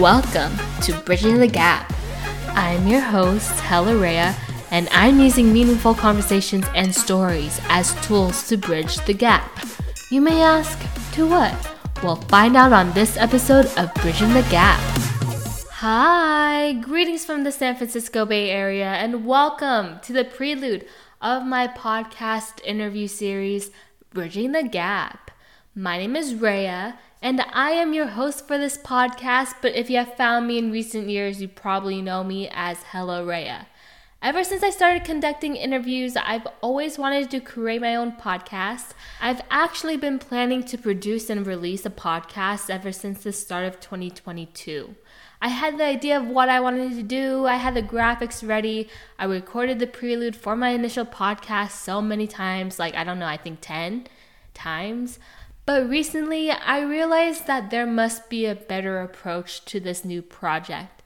Welcome to Bridging the Gap. I'm your host, Hella Reya, and I'm using meaningful conversations and stories as tools to bridge the gap. You may ask, to what? We'll find out on this episode of Bridging the Gap. Hi, greetings from the San Francisco Bay Area, and welcome to the prelude of my podcast interview series, Bridging the Gap. My name is Reya, and I am your host for this podcast. But if you have found me in recent years, you probably know me as Hella Reya. Ever since I started conducting interviews, I've always wanted to create my own podcast. I've actually been planning to produce and release a podcast ever since the start of 2022. I had the idea of what I wanted to do, I had the graphics ready, I recorded the prelude for my initial podcast so many times like, I don't know, I think 10 times. But recently, I realized that there must be a better approach to this new project.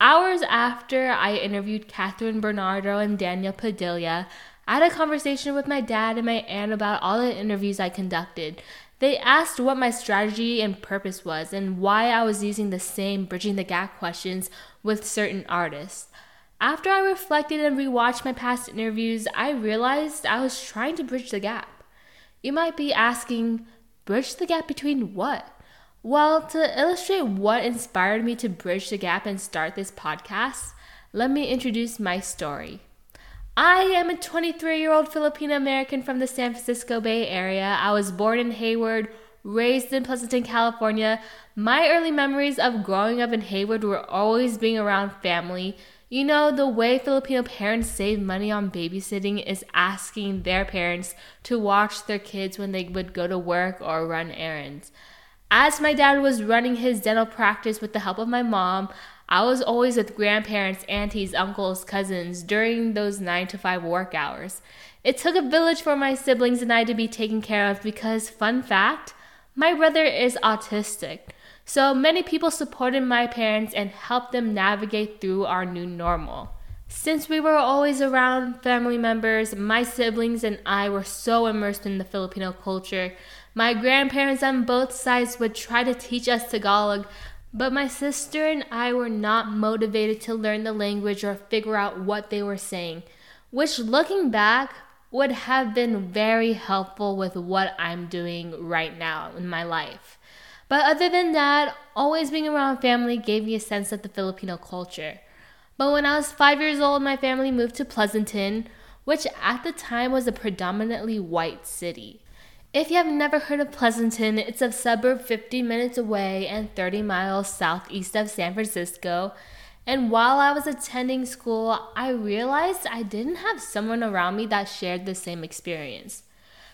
Hours after I interviewed Kathryn Bernardo and Daniel Padilla, I had a conversation with my dad and my aunt about all the interviews I conducted. They asked what my strategy and purpose was and why I was using the same bridging the gap questions with certain artists. After I reflected and rewatched my past interviews, I realized I was trying to bridge the gap. You might be asking, Bridge the gap between what? Well, to illustrate what inspired me to bridge the gap and start this podcast, let me introduce my story. I am a 23 year old Filipino American from the San Francisco Bay Area. I was born in Hayward, raised in Pleasanton, California. My early memories of growing up in Hayward were always being around family, you know, the way Filipino parents save money on babysitting is asking their parents to watch their kids when they would go to work or run errands. As my dad was running his dental practice with the help of my mom, I was always with grandparents, aunties, uncles, cousins during those 9 to 5 work hours. It took a village for my siblings and I to be taken care of because, fun fact, my brother is autistic. So many people supported my parents and helped them navigate through our new normal. Since we were always around family members, my siblings and I were so immersed in the Filipino culture. My grandparents on both sides would try to teach us Tagalog, but my sister and I were not motivated to learn the language or figure out what they were saying, which looking back would have been very helpful with what I'm doing right now in my life. But other than that, always being around family gave me a sense of the Filipino culture. But when I was five years old, my family moved to Pleasanton, which at the time was a predominantly white city. If you have never heard of Pleasanton, it's a suburb 50 minutes away and 30 miles southeast of San Francisco. And while I was attending school, I realized I didn't have someone around me that shared the same experience.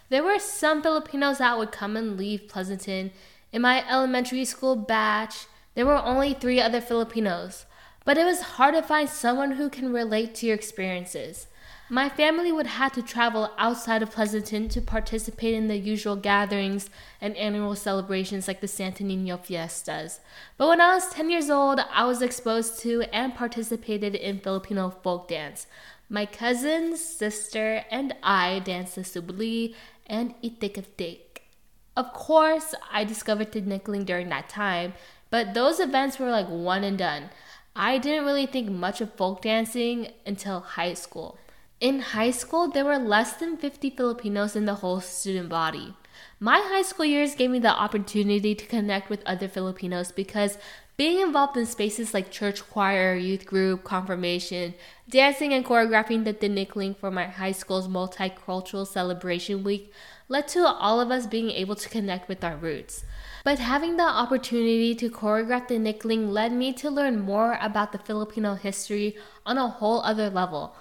There were some Filipinos that would come and leave Pleasanton in my elementary school batch, there were only three other Filipinos, but it was hard to find someone who can relate to your experiences. My family would have to travel outside of Pleasanton to participate in the usual gatherings and annual celebrations like the Santo Nino fiestas. But when I was 10 years old, I was exposed to and participated in Filipino folk dance. My cousins, sister, and I danced the subli and itik of course, I discovered Tinikling during that time, but those events were like one and done. I didn't really think much of folk dancing until high school. In high school, there were less than 50 Filipinos in the whole student body. My high school years gave me the opportunity to connect with other Filipinos because being involved in spaces like church choir, youth group, confirmation, dancing and choreographing the Tinikling for my high school's multicultural celebration week led to all of us being able to connect with our roots. But having the opportunity to choreograph Tinikling led me to learn more about the Filipino history on a whole other level.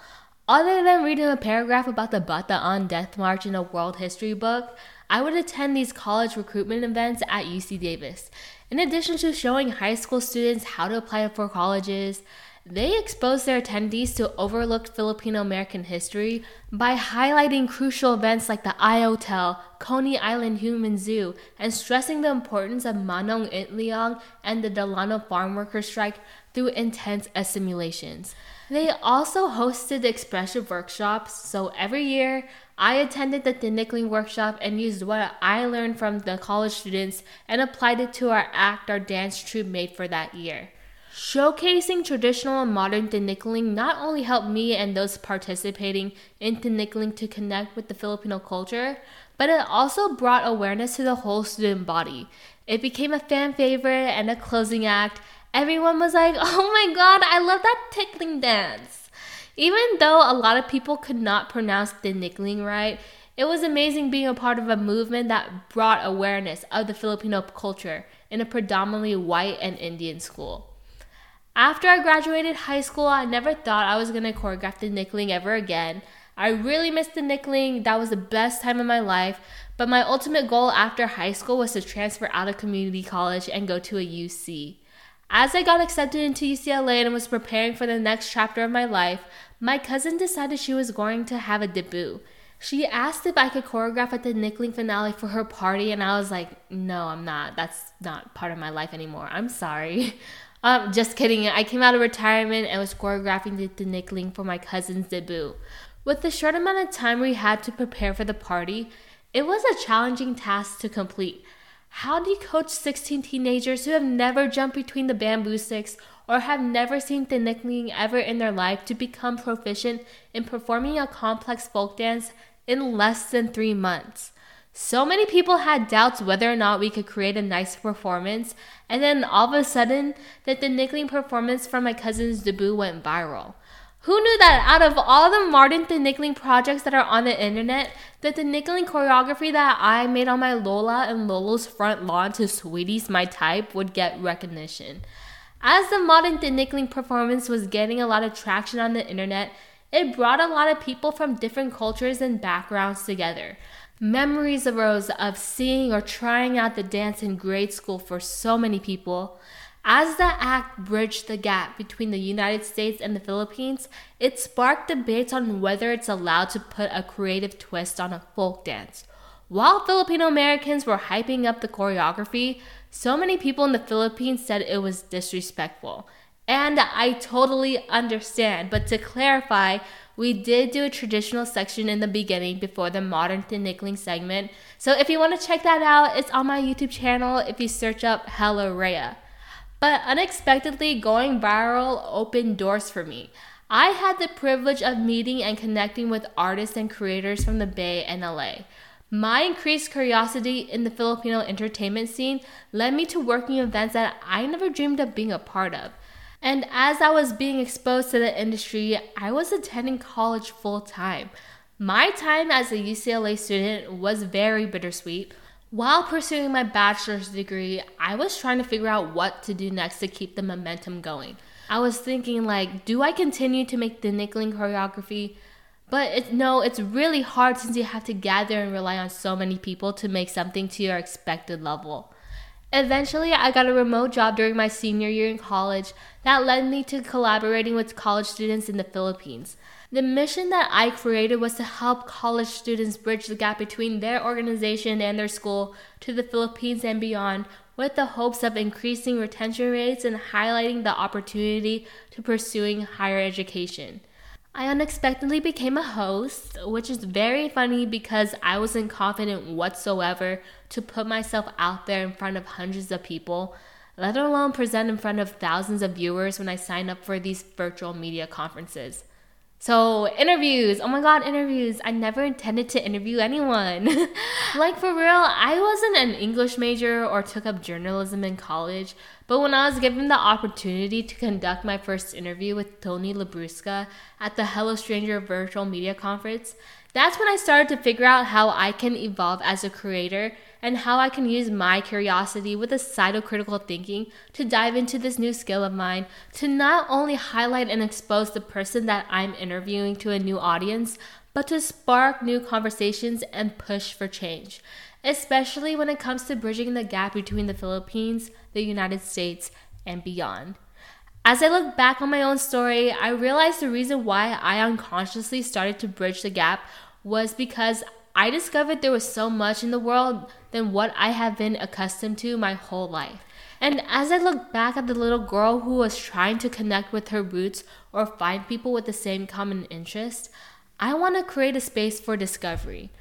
Other than reading a paragraph about the Bataan Death March in a world history book, I would attend these college recruitment events at UC Davis. In addition to showing high school students how to apply for colleges, they expose their attendees to overlooked Filipino American history by highlighting crucial events like the I Hotel, Coney Island Human Zoo, and stressing the importance of Manong Itliong and the Delano farm worker strike through intense assimilations. They also hosted expressive workshops, so every year I attended the Tinikling workshop and used what I learned from the college students and applied it to our act our dance troupe made for that year. Showcasing traditional and modern Tinikling not only helped me and those participating in Tinikling to connect with the Filipino culture, but it also brought awareness to the whole student body. It became a fan favorite and a closing act. Everyone was like, oh my god, I love that tickling dance. Even though a lot of people could not pronounce Tinikling right, it was amazing being a part of a movement that brought awareness of the Filipino culture in a predominantly white and Indian school. After I graduated high school, I never thought I was to choreograph Tinikling ever again. I really missed Tinikling. That was the best time of my life. But my ultimate goal after high school was to transfer out of community college and go to a UC. As I got accepted into UCLA and was preparing for the next chapter of my life, my cousin decided she was going to have a debut. She asked if I could choreograph at Tinikling finale for her party, and I was like, no, I'm not. That's not part of my life anymore. I'm sorry. Um, just kidding. I came out of retirement and was choreographing the, Tinikling for my cousin's debut. With the short amount of time we had to prepare for the party, it was a challenging task to complete. How do you coach 16 teenagers who have never jumped between the bamboo sticks or have never seen Tinikling ever in their life to become proficient in performing a complex folk dance in less than three months? So many people had doubts whether or not we could create a nice performance, and then all of a sudden, that the Tinikling performance from my cousin's debut went viral. Who knew that out of all the modern Tinikling projects that are on the internet, that Tinikling choreography that I made on my Lola and Lolo's front lawn to Saweetie's My Type would get recognition? As the modern Tinikling performance was getting a lot of traction on the internet, it brought a lot of people from different cultures and backgrounds together. Memories arose of seeing or trying out the dance in grade school for so many people. As the act bridged the gap between the United States and the Philippines, it sparked debates on whether it's allowed to put a creative twist on a folk dance. While Filipino Americans were hyping up the choreography, so many people in the Philippines said it was disrespectful. And I totally understand, but to clarify, we did do a traditional section in the beginning before the modern Tinikling segment. So if you want to check that out, it's on my YouTube channel if you search up Hella Reya. But unexpectedly, going viral opened doors for me. I had the privilege of meeting and connecting with artists and creators from the Bay and LA. My increased curiosity in the Filipino entertainment scene led me to working events that I never dreamed of being a part of. And as I was being exposed to the industry, I was attending college full time. My time as a UCLA student was very bittersweet. While pursuing my bachelor's degree, I was trying to figure out what to do next to keep the momentum going. I was thinking like, do I continue to make Tinikling choreography? But it, no, it's really hard since you have to gather and rely on so many people to make something to your expected level. Eventually, I got a remote job during my senior year in college that led me to collaborating with college students in the Philippines. The mission that I created was to help college students bridge the gap between their organization and their school to the Philippines and beyond with the hopes of increasing retention rates and highlighting the opportunity to pursuing higher education. I unexpectedly became a host, which is very funny because I wasn't confident whatsoever to put myself out there in front of hundreds of people, let alone present in front of thousands of viewers when I signed up for these virtual media conferences. So, interviews. Oh my god, interviews. I never intended to interview anyone. like, for real, I wasn't an English major or took up journalism in college, but when I was given the opportunity to conduct my first interview with Tony Labrusca at the Hello Stranger virtual media conference, that's when I started to figure out how I can evolve as a creator and how I can use my curiosity with a side of critical thinking to dive into this new skill of mine to not only highlight and expose the person that I'm interviewing to a new audience, but to spark new conversations and push for change, especially when it comes to bridging the gap between the Philippines, the United States, and beyond. As I look back on my own story, I realized the reason why I unconsciously started to bridge the gap was because I discovered there was so much in the world than what I have been accustomed to my whole life. And as I look back at the little girl who was trying to connect with her roots or find people with the same common interest, I want to create a space for discovery.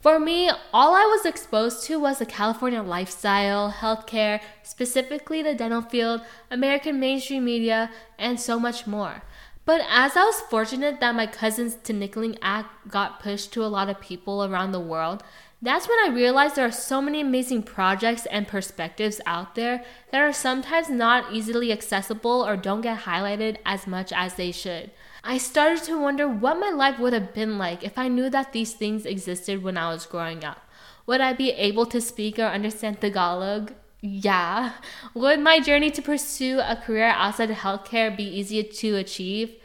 For me, all I was exposed to was the California lifestyle, healthcare, specifically the dental field, American mainstream media, and so much more. But as I was fortunate that my cousin's Tinikling act got pushed to a lot of people around the world, that's when I realized there are so many amazing projects and perspectives out there that are sometimes not easily accessible or don't get highlighted as much as they should. I started to wonder what my life would have been like if I knew that these things existed when I was growing up. Would I be able to speak or understand Tagalog? Yeah. Would my journey to pursue a career outside of healthcare be easier to achieve?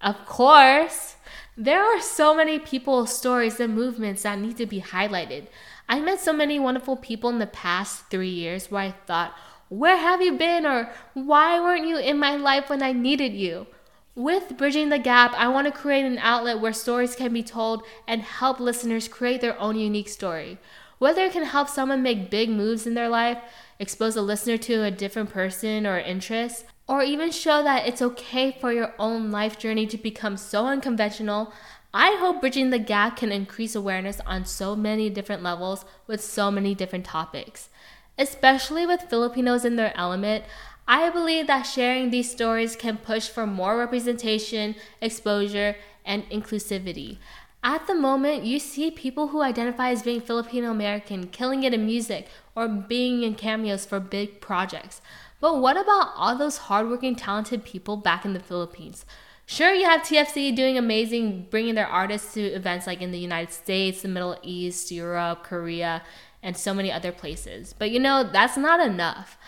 Of course. There are so many people, stories, and movements that need to be highlighted. I met so many wonderful people in the past three years where I thought, Where have you been? or Why weren't you in my life when I needed you? With Bridging the Gap, I want to create an outlet where stories can be told and help listeners create their own unique story. Whether it can help someone make big moves in their life, expose a listener to a different person or interest, or even show that it's okay for your own life journey to become so unconventional, I hope Bridging the Gap can increase awareness on so many different levels with so many different topics. Especially with Filipinos in their element, I believe that sharing these stories can push for more representation, exposure, and inclusivity. At the moment, you see people who identify as being Filipino American killing it in music or being in cameos for big projects. But what about all those hardworking, talented people back in the Philippines? Sure, you have TFC doing amazing, bringing their artists to events like in the United States, the Middle East, Europe, Korea, and so many other places. But you know, that's not enough.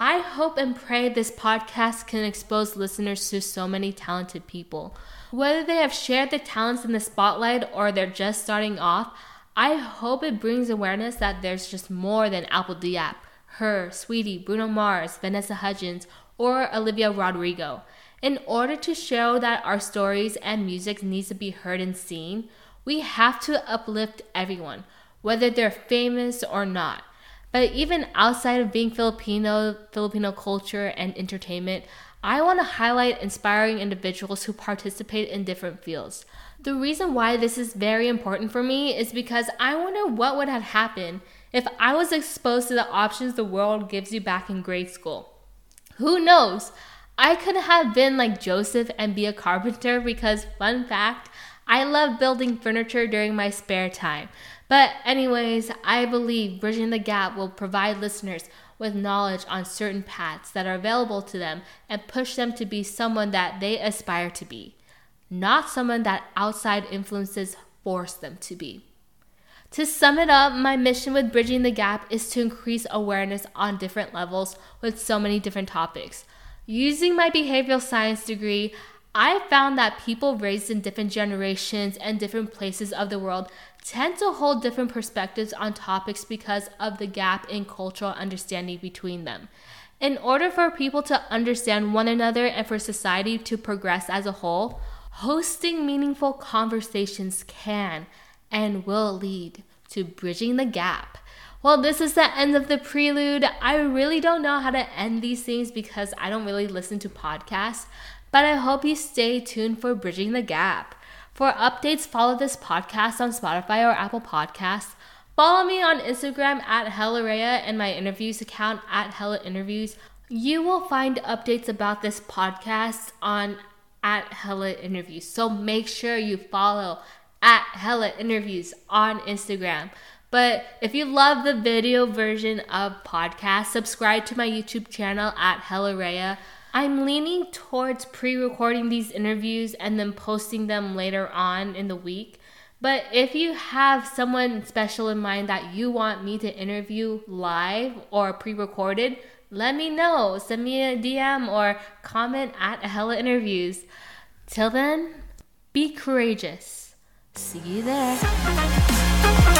I hope and pray this podcast can expose listeners to so many talented people. Whether they have shared their talents in the spotlight or they're just starting off, I hope it brings awareness that there's just more than Apple Diap H.E.R., Saweetie, Bruno Mars, Vanessa Hudgens, or Olivia Rodrigo. In order to show that our stories and music needs to be heard and seen, we have to uplift everyone, whether they're famous or not. But even outside of being Filipino, Filipino culture and entertainment, I want to highlight inspiring individuals who participate in different fields. The reason why this is very important for me is because I wonder what would have happened if I was exposed to the options the world gives you back in grade school. Who knows? I could have been like Joseph and be a carpenter because, fun fact, I love building furniture during my spare time. But, anyways, I believe Bridging the Gap will provide listeners with knowledge on certain paths that are available to them and push them to be someone that they aspire to be, not someone that outside influences force them to be. To sum it up, my mission with Bridging the Gap is to increase awareness on different levels with so many different topics. Using my behavioral science degree, I found that people raised in different generations and different places of the world tend to hold different perspectives on topics because of the gap in cultural understanding between them. In order for people to understand one another and for society to progress as a whole, hosting meaningful conversations can and will lead to bridging the gap. Well, this is the end of the prelude. I really don't know how to end these things because I don't really listen to podcasts, but I hope you stay tuned for Bridging the Gap. For updates, follow this podcast on Spotify or Apple Podcasts. Follow me on Instagram at Hellaraya and my interviews account at Hella Interviews. You will find updates about this podcast on at Hella Interviews. So make sure you follow at Hella Interviews on Instagram. But if you love the video version of podcast, subscribe to my YouTube channel at Hella Reya. I'm leaning towards pre-recording these interviews and then posting them later on in the week. But if you have someone special in mind that you want me to interview live or pre-recorded, let me know. Send me a DM or comment at Hella Interviews. Till then, be courageous. See you there.